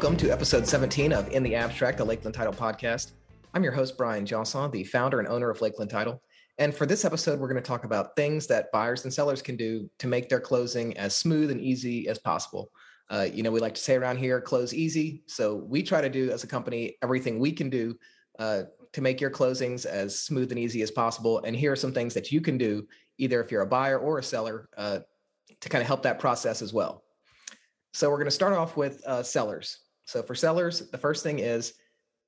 Welcome to episode 17 of In the Abstract, a Lakeland Title podcast. I'm your host, Brian Johnson, the founder and owner of Lakeland Title. And for this episode, we're going to talk about things that buyers and sellers can do to make their closing as smooth and easy as possible. Uh, you know, we like to say around here, close easy. So we try to do as a company everything we can do uh, to make your closings as smooth and easy as possible. And here are some things that you can do, either if you're a buyer or a seller, uh, to kind of help that process as well. So we're going to start off with uh, sellers. So for sellers, the first thing is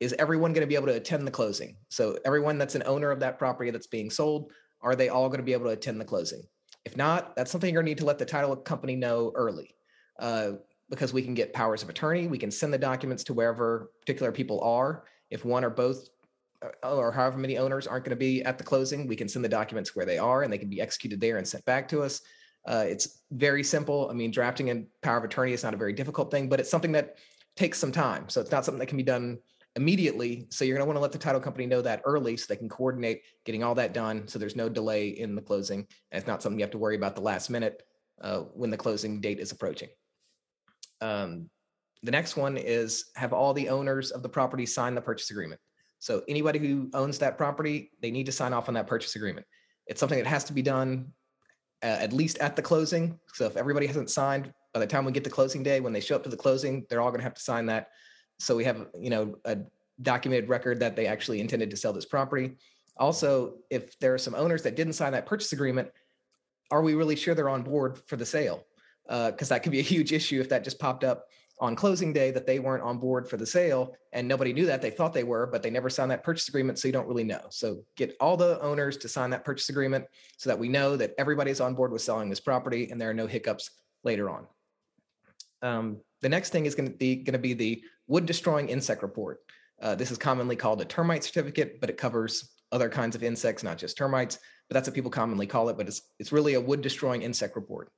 is everyone going to be able to attend the closing? So everyone that's an owner of that property that's being sold, are they all going to be able to attend the closing? If not, that's something you're going to need to let the title company know early. Uh, because we can get powers of attorney, we can send the documents to wherever particular people are. If one or both uh, or however many owners aren't going to be at the closing, we can send the documents where they are and they can be executed there and sent back to us. Uh, it's very simple. I mean, drafting a power of attorney is not a very difficult thing, but it's something that takes some time. So it's not something that can be done immediately. So you're going to want to let the title company know that early so they can coordinate getting all that done so there's no delay in the closing. And it's not something you have to worry about the last minute uh, when the closing date is approaching. Um, the next one is have all the owners of the property sign the purchase agreement. So anybody who owns that property, they need to sign off on that purchase agreement. It's something that has to be done uh, at least at the closing. So if everybody hasn't signed by the time we get to closing day, when they show up to the closing, they're all going to have to sign that. So we have, you know, a documented record that they actually intended to sell this property. Also, if there are some owners that didn't sign that purchase agreement, are we really sure they're on board for the sale? Because uh, that could be a huge issue if that just popped up on closing day that they weren't on board for the sale and nobody knew that they thought they were but they never signed that purchase agreement so you don't really know so get all the owners to sign that purchase agreement so that we know that everybody's on board with selling this property and there are no hiccups later on um, the next thing is going to be going to be the wood destroying insect report uh, this is commonly called a termite certificate but it covers other kinds of insects not just termites but that's what people commonly call it but it's it's really a wood destroying insect report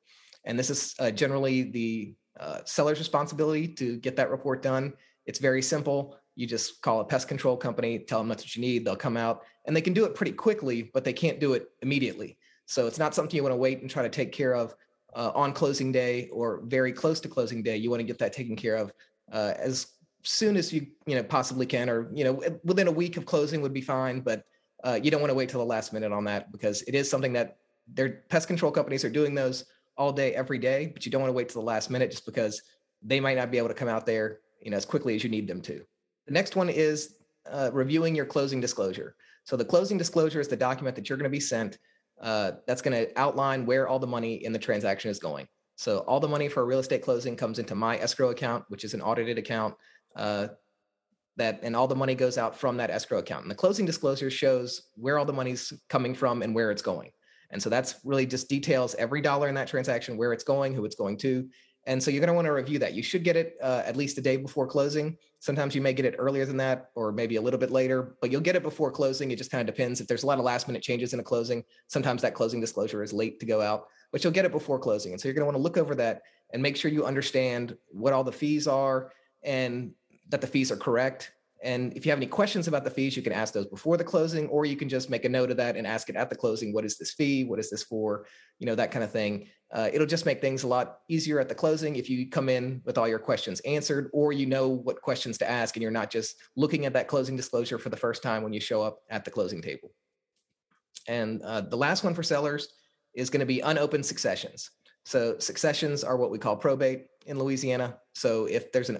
and this is uh, generally the uh, seller's responsibility to get that report done. It's very simple. You just call a pest control company, tell them that's what you need. They'll come out and they can do it pretty quickly, but they can't do it immediately. So it's not something you want to wait and try to take care of uh, on closing day or very close to closing day. You want to get that taken care of uh, as soon as you you know possibly can, or you know within a week of closing would be fine. But uh, you don't want to wait till the last minute on that because it is something that their pest control companies are doing those all day, every day, but you don't want to wait to the last minute just because they might not be able to come out there, you know, as quickly as you need them to. The next one is uh, reviewing your closing disclosure. So the closing disclosure is the document that you're going to be sent. Uh, that's going to outline where all the money in the transaction is going. So all the money for a real estate closing comes into my escrow account, which is an audited account. Uh, that and all the money goes out from that escrow account. And the closing disclosure shows where all the money's coming from and where it's going. And so that's really just details every dollar in that transaction, where it's going, who it's going to. And so you're going to want to review that. You should get it uh, at least a day before closing. Sometimes you may get it earlier than that, or maybe a little bit later, but you'll get it before closing. It just kind of depends. If there's a lot of last minute changes in a closing, sometimes that closing disclosure is late to go out, but you'll get it before closing. And so you're going to want to look over that and make sure you understand what all the fees are and that the fees are correct and if you have any questions about the fees, you can ask those before the closing, or you can just make a note of that and ask it at the closing. What is this fee? What is this for? You know, that kind of thing. Uh, it'll just make things a lot easier at the closing if you come in with all your questions answered, or you know what questions to ask, and you're not just looking at that closing disclosure for the first time when you show up at the closing table. And uh, the last one for sellers is going to be unopened successions. So successions are what we call probate in Louisiana. So if there's an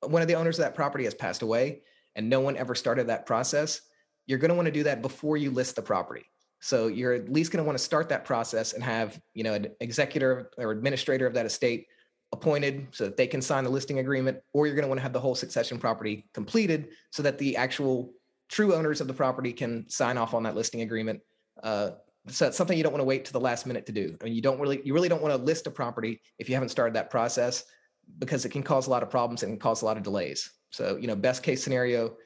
one of the owners of that property has passed away, and no one ever started that process, you're going to want to do that before you list the property. So you're at least going to want to start that process and have, you know, an executor or administrator of that estate appointed so that they can sign the listing agreement, or you're going to want to have the whole succession property completed so that the actual true owners of the property can sign off on that listing agreement. Uh, so it's something you don't want to wait to the last minute to do. I mean, you don't really, you really don't want to list a property if you haven't started that process because it can cause a lot of problems and cause a lot of delays. So, you know, best case scenario,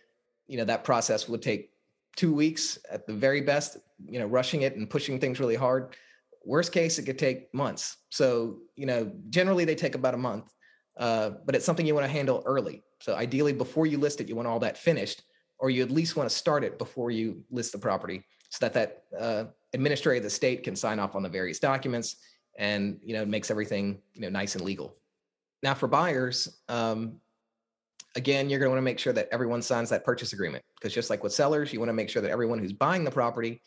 you know, that process would take two weeks at the very best, you know, rushing it and pushing things really hard. Worst case, it could take months. So, you know, generally they take about a month, uh, but it's something you want to handle early. So, ideally, before you list it, you want all that finished, or you at least want to start it before you list the property so that that uh, administrator of the state can sign off on the various documents and, you know, makes everything, you know, nice and legal. Now, for buyers, um, again, you're going to want to make sure that everyone signs that purchase agreement because just like with sellers, you want to make sure that everyone who's buying the property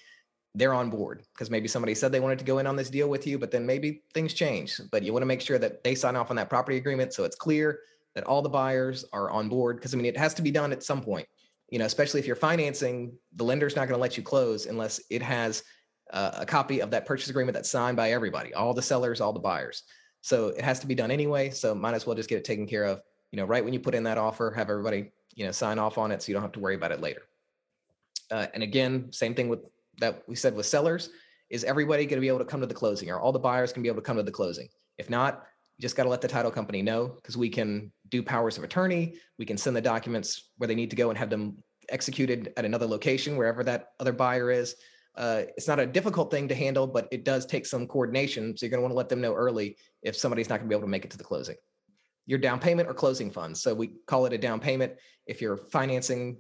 they're on board because maybe somebody said they wanted to go in on this deal with you, but then maybe things change. But you want to make sure that they sign off on that property agreement so it's clear that all the buyers are on board. Because I mean, it has to be done at some point. You know, especially if you're financing, the lender's not going to let you close unless it has uh, a copy of that purchase agreement that's signed by everybody, all the sellers, all the buyers. So it has to be done anyway. So might as well just get it taken care of. You know, right when you put in that offer, have everybody you know sign off on it so you don't have to worry about it later. Uh, and again, same thing with that we said with sellers is everybody going to be able to come to the closing or all the buyers can be able to come to the closing. If not you just got to let the title company know because we can do powers of attorney we can send the documents where they need to go and have them executed at another location wherever that other buyer is. Uh, it's not a difficult thing to handle but it does take some coordination so you're going to want to let them know early if somebody's not going to be able to make it to the closing your down payment or closing funds so we call it a down payment if you're financing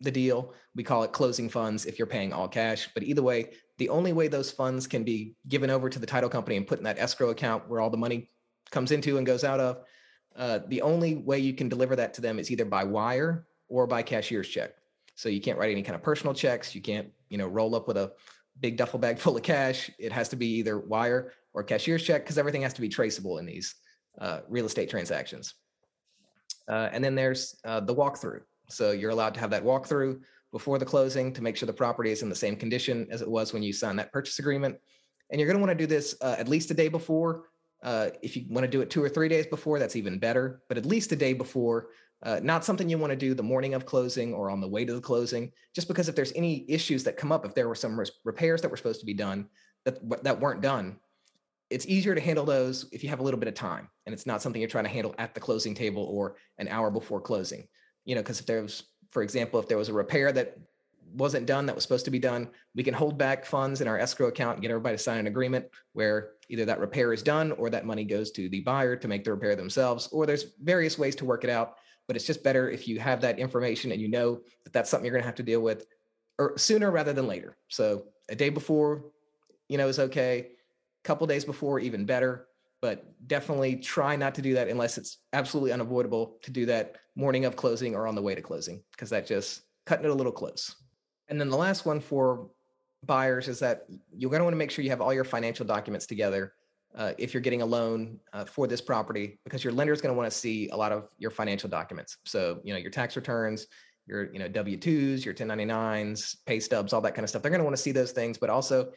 the deal. We call it closing funds if you're paying all cash. But either way, the only way those funds can be given over to the title company and put in that escrow account where all the money comes into and goes out of, uh, the only way you can deliver that to them is either by wire or by cashier's check. So you can't write any kind of personal checks. You can't, you know, roll up with a big duffel bag full of cash. It has to be either wire or cashier's check because everything has to be traceable in these uh, real estate transactions. Uh, and then there's uh, the walkthrough. So you're allowed to have that walkthrough before the closing to make sure the property is in the same condition as it was when you signed that purchase agreement. And you're going to want to do this uh, at least a day before. Uh, if you want to do it two or three days before, that's even better, but at least a day before. Not something you want to do the morning of closing or on the way to the closing, just because if there's any issues that come up, if there were some repairs that were supposed to be done that, that weren't done, it's easier to handle those if you have a little bit of time and it's not something you're trying to handle at the closing table or an hour before closing you know, because if there was, for example, if there was a repair that wasn't done that was supposed to be done, we can hold back funds in our escrow account and get everybody to sign an agreement where either that repair is done or that money goes to the buyer to make the repair themselves, or there's various ways to work it out. But it's just better if you have that information and you know that that's something you're going to have to deal with or sooner rather than later. So a day before, you know, is okay. Couple days before, even better but definitely try not to do that unless it's absolutely unavoidable to do that morning of closing or on the way to closing because that just cutting it a little close. And then the last one for buyers is that you're going to want to make sure you have all your financial documents together uh, if you're getting a loan uh, for this property because your lender is going to want to see a lot of your financial documents. So you know your tax returns, your you know W-2s, your 1099s, pay stubs, all that kind of stuff. They're going to want to see those things, but also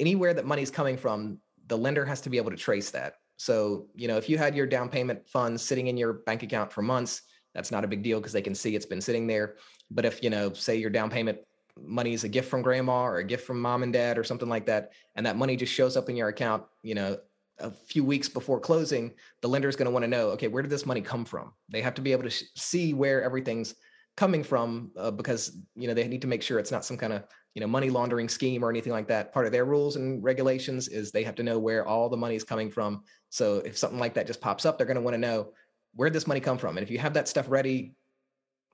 anywhere that money's coming from, the lender has to be able to trace that. So, you know, if you had your down payment funds sitting in your bank account for months, that's not a big deal because they can see it's been sitting there. But if, you know, say your down payment money is a gift from grandma or a gift from mom and dad or something like that, and that money just shows up in your account, you know, a few weeks before closing, the lender is going to want to know, okay, where did this money come from? They have to be able to sh- see where everything's coming from uh, because you know they need to make sure it's not some kind of you know money laundering scheme or anything like that. Part of their rules and regulations is they have to know where all the money is coming from. So if something like that just pops up they're going to want to know where this money come from? And if you have that stuff ready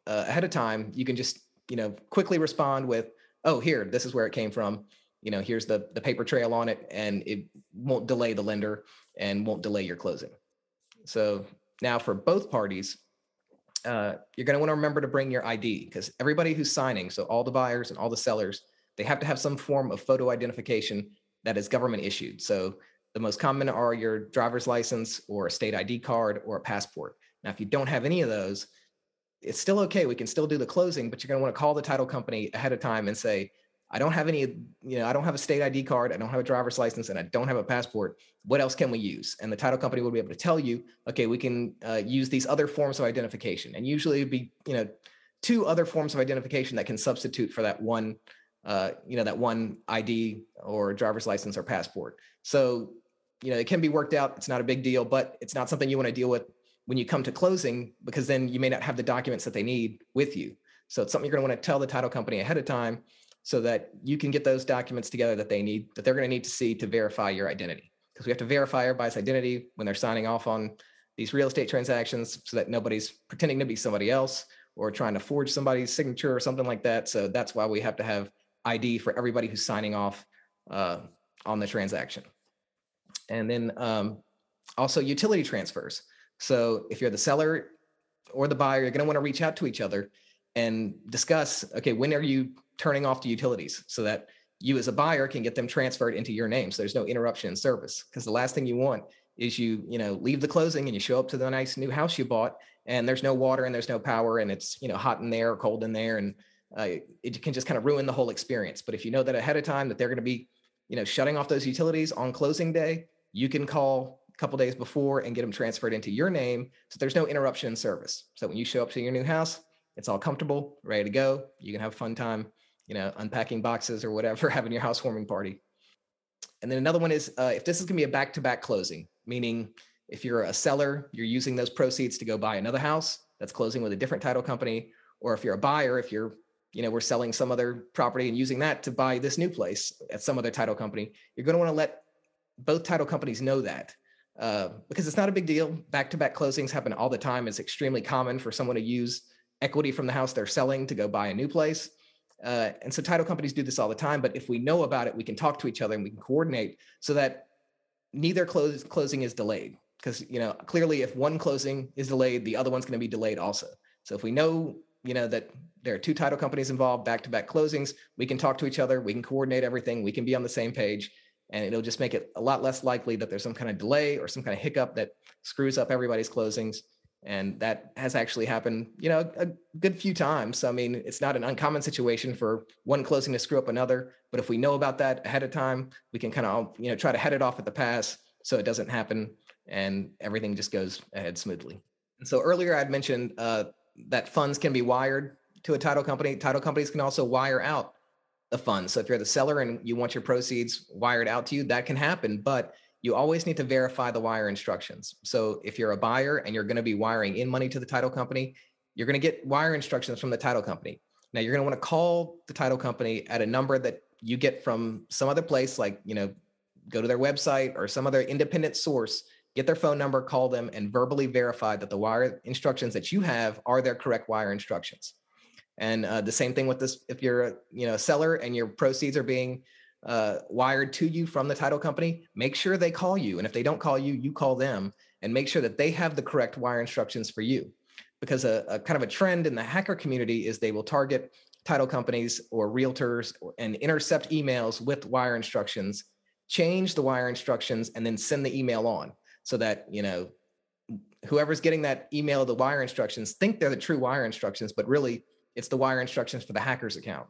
uh, ahead of time you can just you know quickly respond with oh here this is where it came from. You know here's the the paper trail on it and it won't delay the lender and won't delay your closing. So now for both parties uh, you're going to want to remember to bring your id because everybody who's signing so all the buyers and all the sellers they have to have some form of photo identification that is government issued. So the most common are your driver's license or a state ID card or a passport. Now, if you don't have any of those, it's still okay. We can still do the closing, but you're going to want to call the title company ahead of time and say, I don't have any, you know, I don't have a state ID card, I don't have a driver's license, and I don't have a passport. What else can we use? And the title company will be able to tell you, okay, we can uh, use these other forms of identification. And usually it'd be, you know, two other forms of identification that can substitute for that one uh, you know, that one ID or driver's license or passport. So, you know, it can be worked out. It's not a big deal, but it's not something you want to deal with when you come to closing because then you may not have the documents that they need with you. So it's something you're going to want to tell the title company ahead of time so that you can get those documents together that they need, that they're going to need to see to verify your identity. Because we have to verify everybody's identity when they're signing off on these real estate transactions so that nobody's pretending to be somebody else or trying to forge somebody's signature or something like that. So that's why we have to have ID for everybody who's signing off uh, on the transaction. And then um, also utility transfers. So if you're the seller or the buyer, you're going to want to reach out to each other and discuss, okay, when are you turning off the utilities so that you as a buyer can get them transferred into your name. So there's no interruption in service. Because the last thing you want is you, you know, leave the closing and you show up to the nice new house you bought and there's no water and there's no power and it's, you know, hot in there or cold in there. And uh, it can just kind of ruin the whole experience. But if you know that ahead of time that they're going to be, you know, shutting off those utilities on closing day, you can call a couple days before and get them transferred into your name. So there's no interruption in service. So when you show up to your new house, it's all comfortable, ready to go. You can have a fun time you know, unpacking boxes or whatever, having your housewarming party. And then another one is uh, if this is going to be a back to back closing, meaning if you're a seller, you're using those proceeds to go buy another house that's closing with a different title company, or if you're a buyer, if you're you know we're selling some other property and using that to buy this new place at some other title company you're going to want to let both title companies know that uh, because it's not a big deal. Back-to-back closings happen all the time. It's extremely common for someone to use equity from the house they're selling to go buy a new place uh, and so title companies do this all the time. But if we know about it, we can talk to each other and we can coordinate so that neither close, closing is delayed. Because you know clearly, if one closing is delayed, the other one's going to be delayed also. So if we know you know that there are two title companies involved, back-to-back closings, we can talk to each other, we can coordinate everything, we can be on the same page, and it'll just make it a lot less likely that there's some kind of delay or some kind of hiccup that screws up everybody's closings and that has actually happened you know a good few times. So, i mean it's not an uncommon situation for one closing to screw up another but if we know about that ahead of time we can kind of you know try to head it off at the pass so it doesn't happen and everything just goes ahead smoothly. And so earlier i'd mentioned uh, that funds can be wired to a title company. Title companies can also wire out the funds. So if you're the seller and you want your proceeds wired out to you that can happen. But you always need to verify the wire instructions. So if you're a buyer and you're going to be wiring in money to the title company, you're going to get wire instructions from the title company. Now you're going to want to call the title company at a number that you get from some other place, like, you know, go to their website or some other independent source, get their phone number, call them, and verbally verify that the wire instructions that you have are their correct wire instructions. And uh, the same thing with this, if you're a you know a seller and your proceeds are being uh, wired to you from the title company, make sure they call you. And if they don't call you, you call them and make sure that they have the correct wire instructions for you. Because a, a kind of a trend in the hacker community is they will target title companies or realtors and intercept emails with wire instructions, change the wire instructions, and then send the email on so that, you know, whoever's getting that email, the wire instructions, think they're the true wire instructions, but really it's the wire instructions for the hacker's account.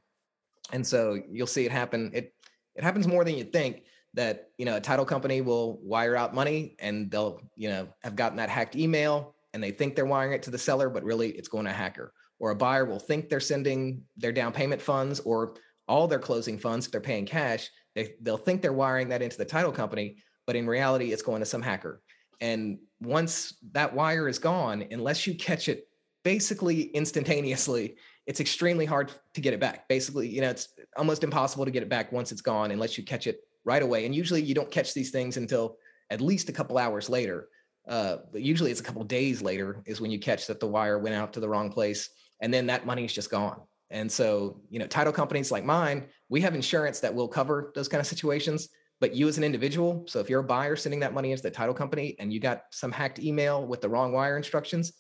And so you'll see it happen. It it happens more than you think that you know a title company will wire out money and they'll you know have gotten that hacked email and they think they're wiring it to the seller but really it's going to a hacker. Or a buyer will think they're sending their down payment funds or all their closing funds if they're paying cash they, they'll think they're wiring that into the title company but in reality it's going to some hacker. And once that wire is gone unless you catch it basically instantaneously it's extremely hard to get it back. Basically, you know, it's almost impossible to get it back once it's gone unless you catch it right away. And usually you don't catch these things until at least a couple hours later. Uh, but usually it's a couple days later is when you catch that the wire went out to the wrong place and then that money is just gone. And so, you know, title companies like mine, we have insurance that will cover those kind of situations. But you as an individual, so if you're a buyer sending that money into the title company and you got some hacked email with the wrong wire instructions,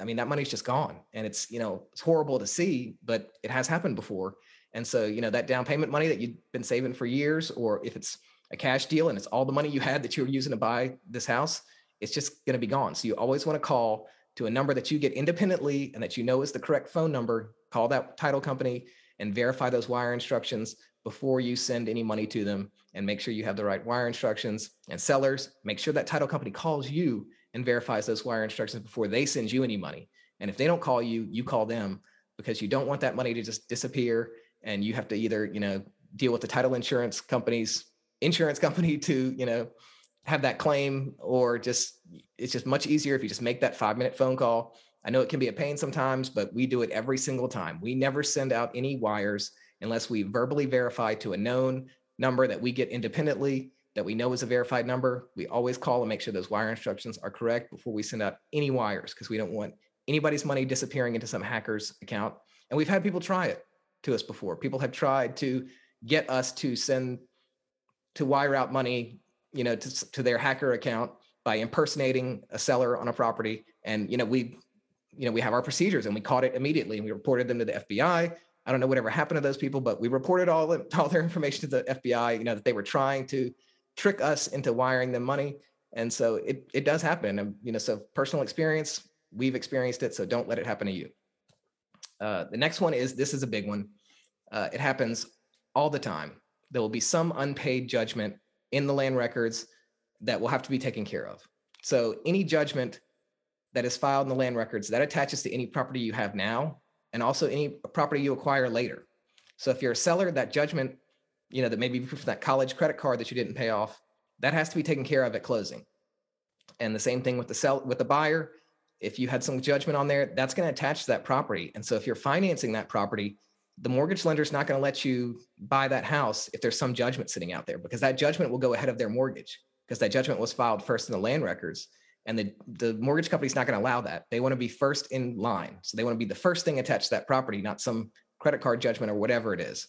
I mean, that money's just gone. And it's, you know, it's horrible to see, but it has happened before. And so, you know, that down payment money that you've been saving for years, or if it's a cash deal and it's all the money you had that you were using to buy this house, it's just going to be gone. So you always want to call to a number that you get independently and that you know is the correct phone number. Call that title company and verify those wire instructions before you send any money to them and make sure you have the right wire instructions. And sellers, make sure that title company calls you and verifies those wire instructions before they send you any money. And if they don't call you, you call them because you don't want that money to just disappear and you have to either, you know, deal with the title insurance companies, insurance company to, you know, have that claim or just it's just much easier if you just make that 5 minute phone call. I know it can be a pain sometimes, but we do it every single time. We never send out any wires unless we verbally verify to a known number that we get independently that we know is a verified number, we always call and make sure those wire instructions are correct before we send out any wires because we don't want anybody's money disappearing into some hacker's account. And we've had people try it to us before. People have tried to get us to send to wire out money, you know, to, to their hacker account by impersonating a seller on a property. And you know, we you know, we have our procedures and we caught it immediately and we reported them to the FBI. I don't know whatever happened to those people, but we reported all all their information to the FBI. You know that they were trying to trick us into wiring them money, and so it it does happen. And you know, so personal experience, we've experienced it. So don't let it happen to you. Uh, the next one is this is a big one. Uh, it happens all the time. There will be some unpaid judgment in the land records that will have to be taken care of. So any judgment that is filed in the land records that attaches to any property you have now and also any property you acquire later. So if you're a seller, that judgment, you know, that maybe from that college credit card that you didn't pay off, that has to be taken care of at closing. And the same thing with the sell with the buyer. If you had some judgment on there, that's going to attach to that property. And so if you're financing that property, the mortgage lender is not going to let you buy that house if there's some judgment sitting out there because that judgment will go ahead of their mortgage because that judgment was filed first in the land records and the, the mortgage company's not going to allow that they want to be first in line so they want to be the first thing attached to that property not some credit card judgment or whatever it is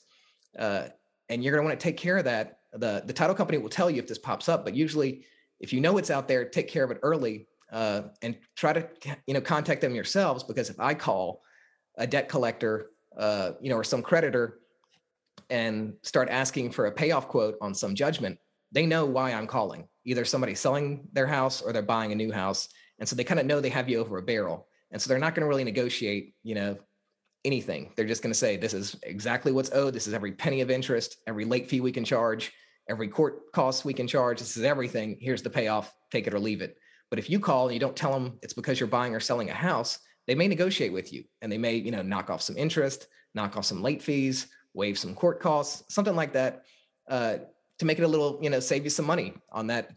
uh, and you're going to want to take care of that the, the title company will tell you if this pops up but usually if you know it's out there take care of it early uh, and try to you know contact them yourselves because if i call a debt collector uh, you know or some creditor and start asking for a payoff quote on some judgment they know why i'm calling. Either somebody selling their house or they're buying a new house and so they kind of know they have you over a barrel and so they're not going to really negotiate you know anything. They're just going to say this is exactly what's owed. This is every penny of interest every late fee we can charge every court costs we can charge. This is everything. Here's the payoff. Take it or leave it. But if you call and you don't tell them it's because you're buying or selling a house they may negotiate with you and they may you know knock off some interest knock off some late fees waive some court costs something like that uh, to make it a little, you know, save you some money on that,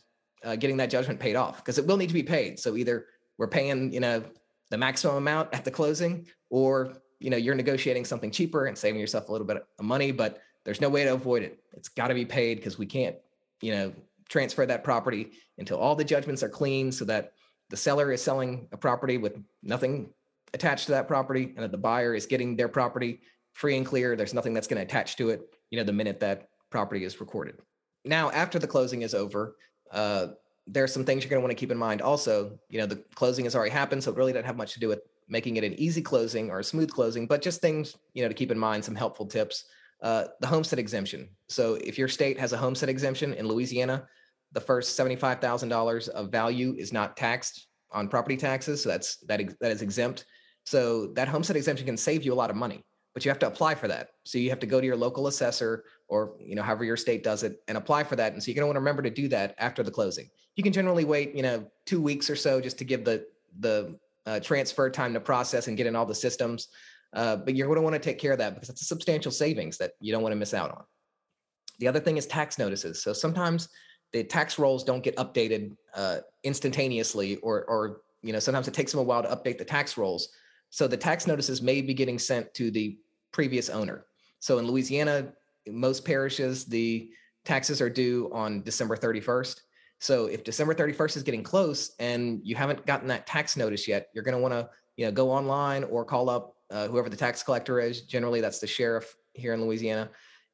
uh, getting that judgment paid off. Because it will need to be paid. So either we're paying, you know, the maximum amount at the closing, or you know, you're negotiating something cheaper and saving yourself a little bit of money. But there's no way to avoid it. It's got to be paid because we can't, you know, transfer that property until all the judgments are clean, so that the seller is selling a property with nothing attached to that property, and that the buyer is getting their property free and clear. There's nothing that's going to attach to it. You know, the minute that property is recorded now after the closing is over uh, there are some things you're going to want to keep in mind also you know the closing has already happened so it really doesn't have much to do with making it an easy closing or a smooth closing but just things you know to keep in mind some helpful tips uh, the homestead exemption so if your state has a homestead exemption in louisiana the first $75000 of value is not taxed on property taxes so that's that, that is exempt so that homestead exemption can save you a lot of money but you have to apply for that. So you have to go to your local assessor or you know however your state does it and apply for that. And so you're going to want to remember to do that after the closing. You can generally wait you know two weeks or so just to give the the uh, transfer time to process and get in all the systems. Uh, but you're going to want to take care of that because it's a substantial savings that you don't want to miss out on. The other thing is tax notices. So sometimes the tax rolls don't get updated uh, instantaneously, or or you know sometimes it takes them a while to update the tax rolls. So the tax notices may be getting sent to the previous owner. So in Louisiana, most parishes, the taxes are due on December 31st. So if December 31st is getting close and you haven't gotten that tax notice yet, you're going to want to you know go online or call up uh, whoever the tax collector is. Generally, that's the sheriff here in Louisiana,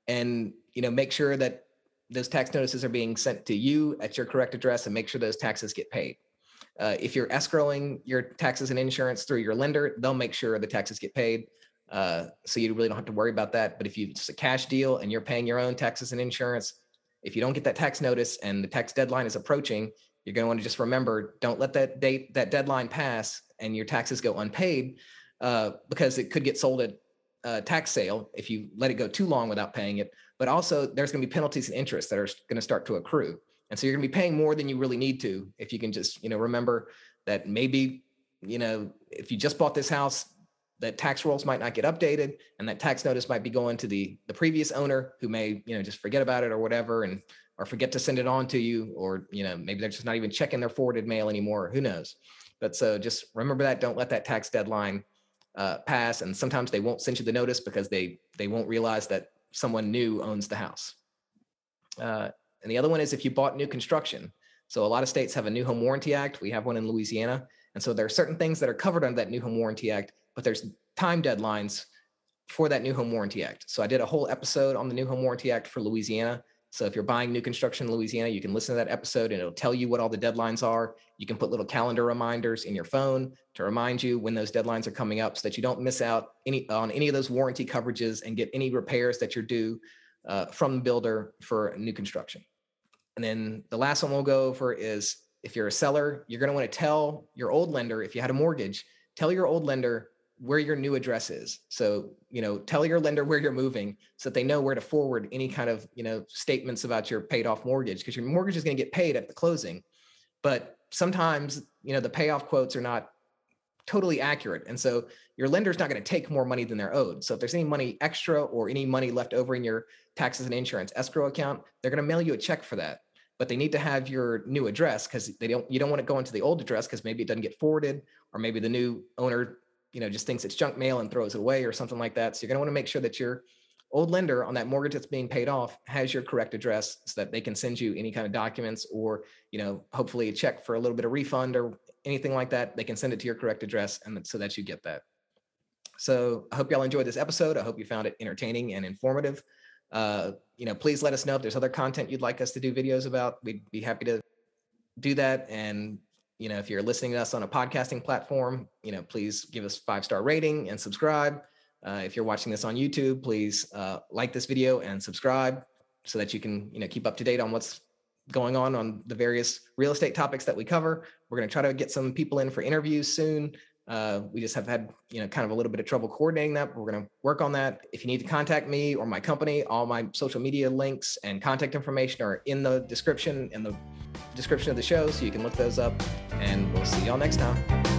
and you know make sure that those tax notices are being sent to you at your correct address and make sure those taxes get paid. Uh, if you're escrowing your taxes and insurance through your lender, they'll make sure the taxes get paid. Uh, so you really don't have to worry about that. But if you it's a cash deal and you're paying your own taxes and insurance, if you don't get that tax notice and the tax deadline is approaching, you're going to want to just remember don't let that date that deadline pass and your taxes go unpaid uh, because it could get sold at uh, tax sale if you let it go too long without paying it. But also there's going to be penalties and interest that are going to start to accrue, and so you're going to be paying more than you really need to if you can just you know remember that maybe you know if you just bought this house that tax rolls might not get updated and that tax notice might be going to the the previous owner who may you know just forget about it or whatever and or forget to send it on to you or you know maybe they're just not even checking their forwarded mail anymore who knows? But so just remember that don't let that tax deadline uh, pass and sometimes they won't send you the notice because they they won't realize that someone new owns the house. Uh, and the other one is if you bought new construction. So a lot of states have a new home warranty act. We have one in louisiana. And so there are certain things that are covered under that new home warranty act but there's time deadlines for that new home warranty act. So I did a whole episode on the new home warranty act for Louisiana. So if you're buying new construction in Louisiana, you can listen to that episode and it'll tell you what all the deadlines are. You can put little calendar reminders in your phone to remind you when those deadlines are coming up so that you don't miss out any on any of those warranty coverages and get any repairs that you're due uh, from the builder for new construction. And then the last one we'll go over is if you're a seller, you're going to want to tell your old lender, if you had a mortgage, tell your old lender where your new address is. So, you know, tell your lender where you're moving so that they know where to forward any kind of, you know, statements about your paid off mortgage because your mortgage is going to get paid at the closing. But sometimes, you know, the payoff quotes are not totally accurate. And so your lender's not going to take more money than they're owed. So if there's any money extra or any money left over in your taxes and insurance escrow account, they're going to mail you a check for that. But they need to have your new address because they don't you don't want to go into the old address because maybe it doesn't get forwarded or maybe the new owner, you know, just thinks it's junk mail and throws it away or something like that. So you're going to want to make sure that your old lender on that mortgage that's being paid off has your correct address so that they can send you any kind of documents or you know hopefully a check for a little bit of refund or anything like that they can send it to your correct address and so that you get that so I hope y'all enjoyed this episode. I hope you found it entertaining and informative. Uh, you know, please let us know if there's other content you'd like us to do videos about. We'd be happy to do that. And you know, if you're listening to us on a podcasting platform, you know, please give us five star rating and subscribe. Uh, if you're watching this on YouTube, please uh, like this video and subscribe so that you can you know keep up to date on what's going on on the various real estate topics that we cover. We're going to try to get some people in for interviews soon. Uh, we just have had, you know, kind of a little bit of trouble coordinating that. We're going to work on that. If you need to contact me or my company, all my social media links and contact information are in the description in the description of the show, so you can look those up. And we'll see y'all next time.